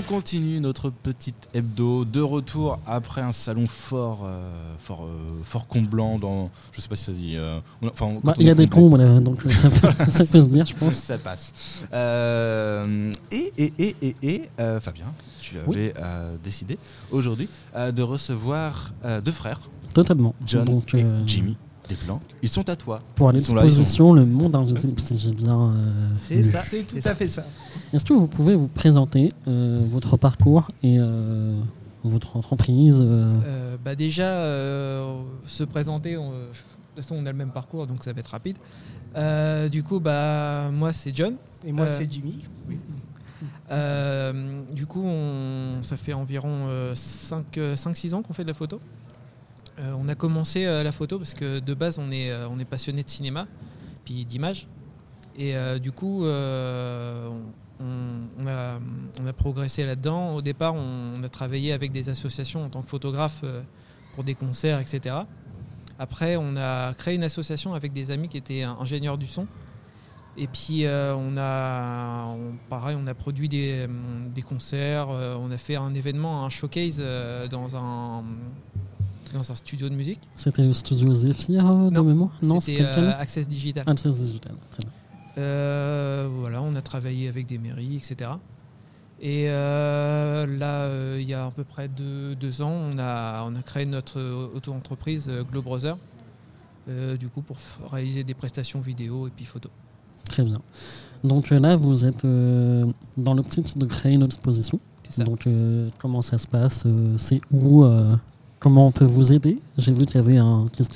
On continue notre petite hebdo de retour après un salon fort, euh, fort, euh, fort comblant dans. Je sais pas si ça dit. euh, on- enfin, quand Bah, Il y a des là, donc ça peut, ça peut se dire, je pense. Ça passe. Et et et et et Fabien, tu avais Oui. décidé aujourd'hui de recevoir deux frères, Totalement. John Donc, et euh, Ils sont à toi. Pour sont- l'exposition Le Monde Invisible, si j'ai bien. euh, C'est ça. C'est tout à ça. fait ça. Est-ce que vous pouvez vous présenter euh, votre parcours et euh, votre entreprise euh, Euh, bah déjà, euh, se présenter, on- de toute façon on a le même parcours donc ça va être rapide. Euh, du coup, bah, moi c'est John. Et moi, Euh, c'est Jimmy. Euh, du coup, on- ça fait environ 5-6 ans qu'on fait de la photo. Euh, on a commencé euh, la photo parce que de base on est, euh, passionné de cinéma puis d'image. Et du coup, on, a, progressé là-dedans. Au départ, on, a travaillé avec des associations en tant que photographe pour des concerts, etc. Après, on a créé une association avec des amis qui étaient ingénieurs du son. Et puis, on a, pareil, on a produit des, concerts. on a fait un événement, un showcase dans un, dans un studio de musique. C'était le studio Zephyr euh, de Non, mémoire Non, C'était euh, Access Digital. Access Digital. Très bien. Euh, voilà, on a travaillé avec des mairies, etc. Et euh, là, il y a à peu près deux, deux ans, on a, on a créé notre auto-entreprise Glow du coup pour réaliser des prestations vidéo et puis photo. Très bien. Donc là, vous êtes dans l'optique de créer une exposition. Ça. Donc euh, comment ça se passe euh, C'est où euh, Comment on peut vous aider? J'ai vu qu'il y avait un Kiss.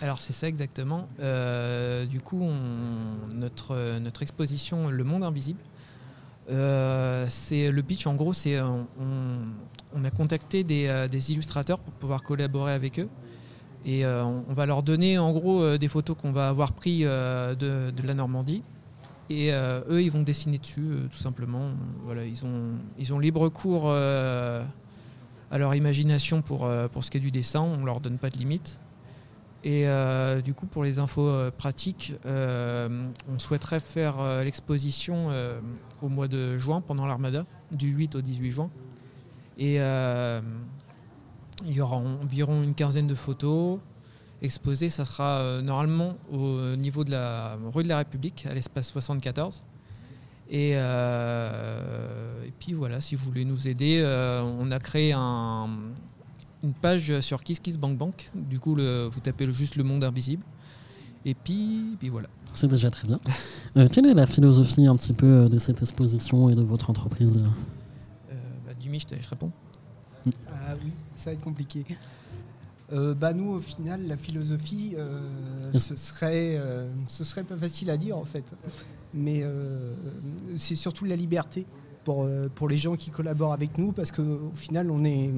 Alors c'est ça exactement. Euh, du coup, notre, exposition Le Monde Invisible, euh, c'est le pitch en gros, c'est euh, on, a contacté des, illustrateurs pour pouvoir collaborer avec eux. Et on, va leur donner en gros des photos qu'on va avoir pris euh, de, la Normandie. Et eux, ils vont dessiner dessus, tout simplement. Voilà, ils ont, libre cours à leur imagination pour, euh, pour ce qui est du dessin. On leur donne pas de limite. Et euh, du coup, pour les infos euh, pratiques, on souhaiterait faire l'exposition au mois de juin, pendant l'Armada, du 8 au 18 juin. Et il y aura environ une quinzaine de photos exposées. Ça sera normalement au niveau de la rue de la République, à l'espace 74. Et, euh, et puis voilà, si vous voulez nous aider, euh, on a créé un, une page sur Kiss Kiss Bank Bank. Du coup, le- vous tapez juste le monde invisible. Et puis, puis voilà. C'est déjà très bien. Euh, quelle est la philosophie un petit peu de cette exposition et de votre entreprise bah, Jimmy, je laisse répondre. Ah oui, ça va être compliqué. Euh, bah nous, au final, la philosophie, euh, ce, serait, euh, ce serait pas facile à dire en fait. Mais euh, c'est surtout la liberté pour, euh, pour les gens qui collaborent avec nous parce qu'au final, on n'est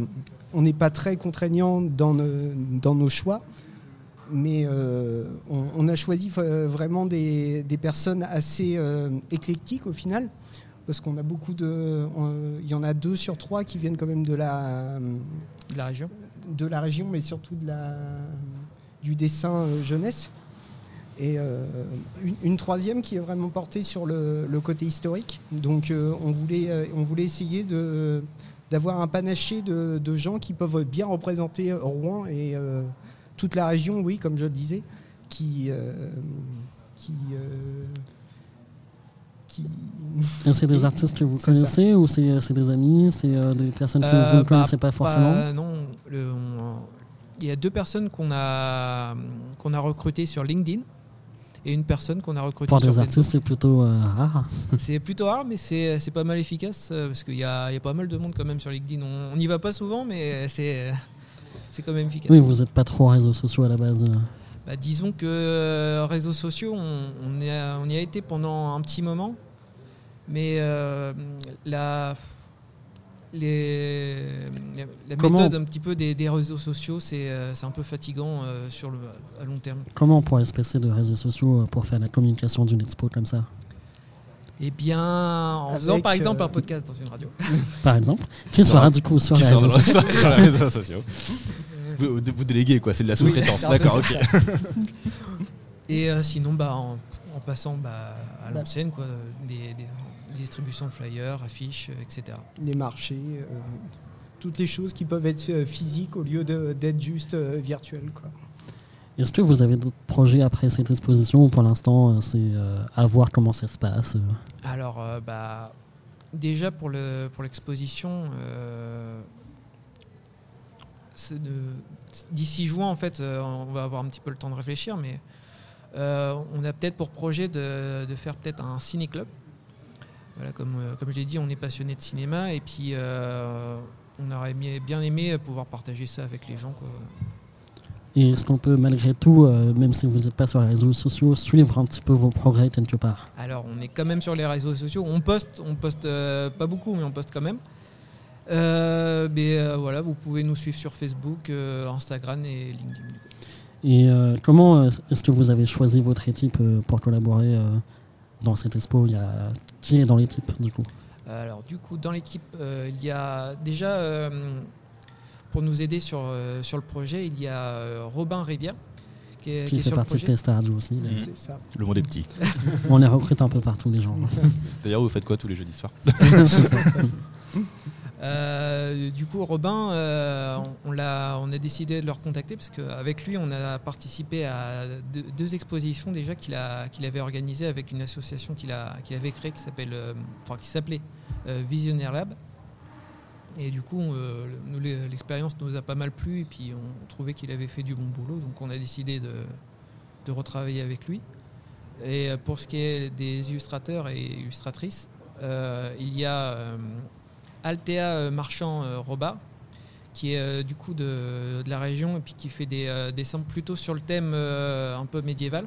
on n'est pas très contraignant dans, nos- dans nos choix. Mais euh, on, on a choisi euh, vraiment des, des personnes assez euh, éclectiques au final. Parce qu'on a beaucoup de. Il y en a deux sur trois qui viennent quand même de la, De la région. de la région, mais surtout de la, du dessin euh, jeunesse. Et euh, une, une troisième qui est vraiment portée sur le, le côté historique. Donc euh, on, voulait, euh, on voulait essayer de, d'avoir un panaché de, de gens qui peuvent bien représenter Rouen et euh, toute la région, oui, comme je le disais, qui... euh, qui euh, qui... Et C'est des artistes que vous C'est ça. connaissez ou c'est c'est des amis C'est euh, des personnes que Euh, vous ne bah, connaissez pas forcément Bah, non, il y a deux personnes qu'on a, qu'on a recrutées sur LinkedIn et une personne qu'on a recrutée Pour des artistes, c'est plutôt euh, rare. C'est plutôt rare, mais c'est c'est pas mal efficace euh, parce qu'il y a, y a pas mal de monde quand même sur LinkedIn. On n'y va pas souvent, mais c'est c'est quand même efficace. Oui, vous n'êtes pas trop réseaux sociaux à la base. euh. Bah, disons que réseaux sociaux, on, on y a, on y a été pendant un petit moment, mais euh, la, les, la Comment- méthode un petit peu des, des réseaux sociaux, c'est euh, c'est un peu fatigant euh, sur le, à long terme. Comment on pourrait se passer de réseaux sociaux euh, pour faire la communication d'une expo comme ça? Eh bien, en Avec, faisant par exemple euh, un podcast dans une radio. Par exemple Qui sera- du coup sur les réseaux sociaux sur les réseaux sociaux. Vous, vous déléguez quoi, c'est de la sous-traitance. D'accord, ok. Et euh, sinon, bah, en, en passant bah, à Bah. l'ancienne, quoi, des, des- distribution de flyers, affiches, euh, etc. Les marchés, euh, toutes les choses qui peuvent être euh, physiques au lieu de- d'être juste euh, virtuelles. Est-ce que vous avez d'autres projets après cette exposition ou pour l'instant c'est euh, à voir comment ça se passe Alors, euh, bah, déjà pour le pour l'exposition, euh, c'est de- d'ici juin en fait, euh, on va avoir un petit peu le temps de réfléchir, mais euh, on a peut-être pour projet de, de faire peut-être un ciné-club. Voilà, comme euh, comme je l'ai dit, on est passionné de cinéma et puis euh, on aurait aimé- bien aimé pouvoir partager ça avec les gens. Quoi. Et est-ce qu'on peut malgré tout, euh, même si vous n'êtes pas sur les réseaux sociaux, suivre un petit peu vos progrès quelque part? Alors, on est quand même sur les réseaux sociaux. On poste, on poste euh, pas beaucoup, mais on poste quand même. Euh, mais voilà, vous pouvez nous suivre sur Facebook, Instagram et LinkedIn. Et comment est-ce que vous avez choisi votre équipe pour collaborer dans cette expo? Il y a qui est dans l'équipe du coup Alors, du coup, dans l'équipe, euh, il y a déjà, euh, pour nous aider sur, euh, sur le projet, il y a Robin Rivière qui est, qui Qui est fait partie de. Testa Radio aussi. C'est ça. Le monde est petit. On les recrute un peu partout les gens. D'ailleurs, vous faites quoi tous les jeudis soirs Euh, du coup, Robin, euh, on, a décidé de le recontacter parce qu'avec lui, on a participé à deux, expositions déjà qu'il, avait organisées avec une association qu'il, avait créée qui, s'appelle, euh, enfin, s'appelait Visionnaire Lab. Et du coup, l'expérience nous a pas mal plu et puis on trouvait qu'il avait fait du bon boulot, donc on a décidé de, retravailler avec lui. Et pour ce qui est des illustrateurs et illustratrices, il y a Altea euh, Marchand euh, Roba, qui est euh, du coup de, la région et qui fait des dessins plutôt sur le thème un peu médiéval.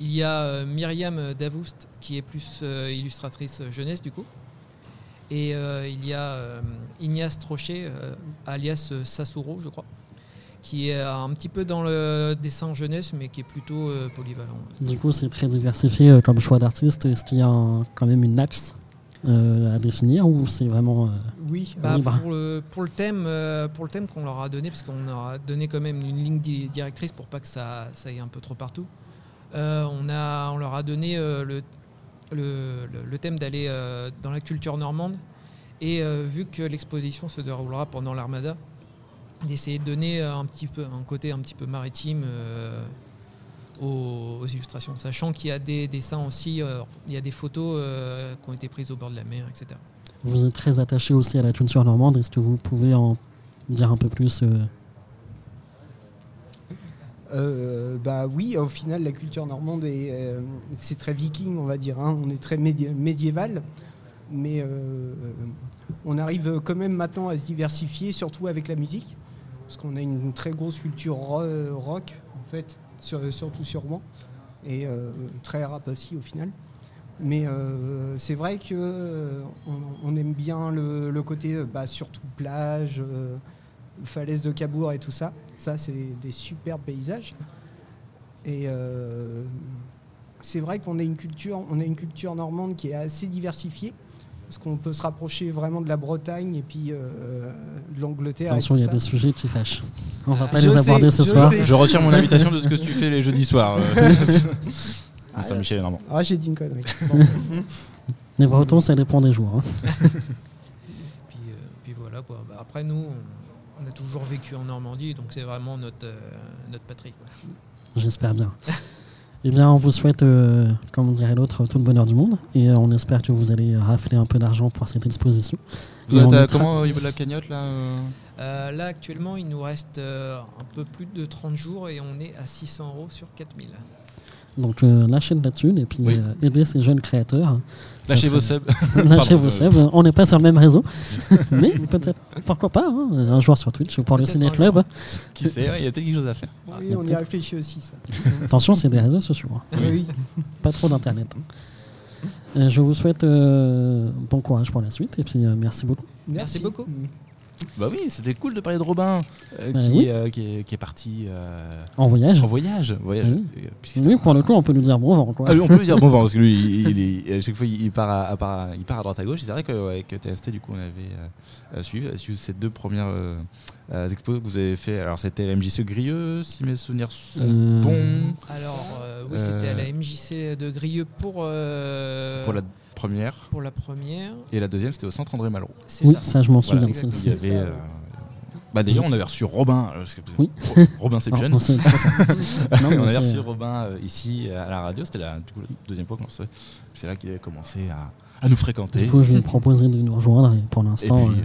Il y a Myriam Davoust qui est plus illustratrice jeunesse du coup. Et il y a Ignace Trochet, alias Sasuro, je crois, qui est un petit peu dans le dessin jeunesse, mais qui est plutôt polyvalent. Du coup, c'est très diversifié comme choix d'artiste. Est-ce qu'il y a quand même une axe? Euh, à définir ou c'est vraiment euh, Oui, Bah, pour, le, pour le thème, euh, pour le thème qu'on leur a donné, parce qu'on leur a donné quand même une ligne di- directrice pour pas que ça, ça aille un peu trop partout. on, a, on leur a donné le, le, le- thème d'aller dans la culture normande. Et vu que l'exposition se déroulera pendant l'Armada, d'essayer de donner un petit peu un côté un petit peu maritime aux, aux illustrations, sachant qu'il y a des dessins aussi, euh, il y a des photos euh, qui ont été prises au bord de la mer, etc. vous êtes très attaché aussi à la culture normande Est-ce que vous pouvez en dire un peu plus euh, Euh, bah oui, au final, la culture normande est, euh, c'est très viking, on va dire. hein. On est très médi- médiéval, mais euh, on arrive quand même maintenant à se diversifier, surtout avec la musique, parce qu'on a une très grosse culture ro- rock, en fait, sur- surtout sur moi, et euh, très rap aussi au final. Mais euh, c'est vrai que euh, on, aime bien le, côté, bah, surtout plage. falaises de Cabourg et tout ça. Ça, c'est des superbes paysages. Et c'est vrai qu'on a une culture normande qui est assez diversifiée, parce qu'on peut se rapprocher vraiment de la Bretagne et puis euh, de l'Angleterre. et Attention, il y a ça. des sujets qui fâchent. On va Ah, pas je les sais, aborder ce je soir. sais. Je retire mon invitation de ce que tu fais les jeudis soirs. euh. Ah, Saint-Michel et Normand. Ah, j'ai dit une connerie. Les Bretons, ça dépend des jours. hein. Puis, euh, puis voilà quoi. Bah, après nous, on, on a toujours vécu en Normandie, donc c'est vraiment notre, euh, notre patrie. J'espère bien. Eh bien, on vous souhaite, euh, comme dirait l'autre, tout le bonheur du monde. Et euh, on espère que vous allez rafler un peu d'argent pour cette exposition. Vous Et êtes on à mettra- comment au niveau de la cagnotte là euh Euh, là actuellement, il nous reste euh, un peu plus de 30 jours et on est à 600 euros sur 4000. Donc, euh, lâchez là-dessus et puis Oui. euh, aidez ces jeunes créateurs. Ça Lâchez vos subs. Lâchez vos ça- subs. On n'est pas sur le même réseau. Mais peut-être, pourquoi pas, hein, un jour sur Twitch pour le Ciné Club. Qui sait, il y a peut-être quelque chose à faire. Oui, on y réfléchit aussi, ça. Attention, c'est des réseaux sociaux. hein. Oui. Pas trop d'internet. Euh, je vous souhaite euh, bon courage pour la suite et puis euh, merci beaucoup. Merci beaucoup. Bah oui, c'était cool de parler de Robin, euh, Bah qui, oui. euh, qui, est, qui est parti euh, En voyage. en voyage. voyage Oui. puisqu'il Lui, pour le coup, on peut lui dire bon vent. Quoi. Ah oui, on peut lui dire bon vent parce que lui, il, il est- à chaque fois, il part à, à part- il part à droite à gauche. C'est vrai qu'avec TST, du coup, on avait euh, suivi, suivi ces deux premières expos que vous avez fait. Alors, c'était la MJC Grieux, si mes souvenirs sont Euh, bons. Alors euh, oui, Euh, c'était à la MJC de Grieux pour, euh, Pour la première. Pour la première, Et la deuxième, c'était au centre André Malraux. Oui, ça. ça, je m'en Voilà, souviens. Il y avait. euh. Bah déjà, on avait reçu Robin. euh, parce que- Oui. Ro- Robin Seption. Mais on avait c'est- reçu Robin euh, ici euh, à la radio. C'était la, du coup, la deuxième fois qu'on le recevait. C'est là qu'il a commencé à, à nous fréquenter. Du coup, je lui proposer de nous rejoindre et pour et, l'instant, puis,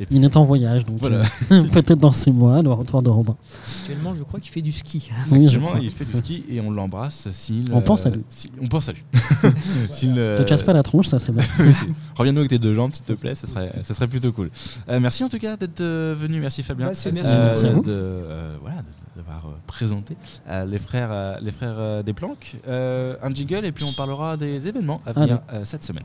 et puis, il est en voyage. Donc Voilà. euh, peut-être dans six mois, le retour de Robin. Actuellement, je crois qu'il fait du ski. Oui, actuellement, il fait du ski et on l'embrasse s'il. On pense à lui. si- on pense à lui. S'il, euh, Te casse pas la tronche, ça c'est bien. Reviens-nous avec tes deux jambes, s'il te plaît, ce serait, ce serait plutôt cool. Euh, merci en tout cas d'être euh, venu, merci Fabien. Bah, Merci. Euh, Merci à vous. de, euh, voilà, de- d'avoir euh, présenté euh, les frères, euh, les frères euh, des Planques. Euh, un jingle et puis on parlera des événements à venir euh, cette semaine.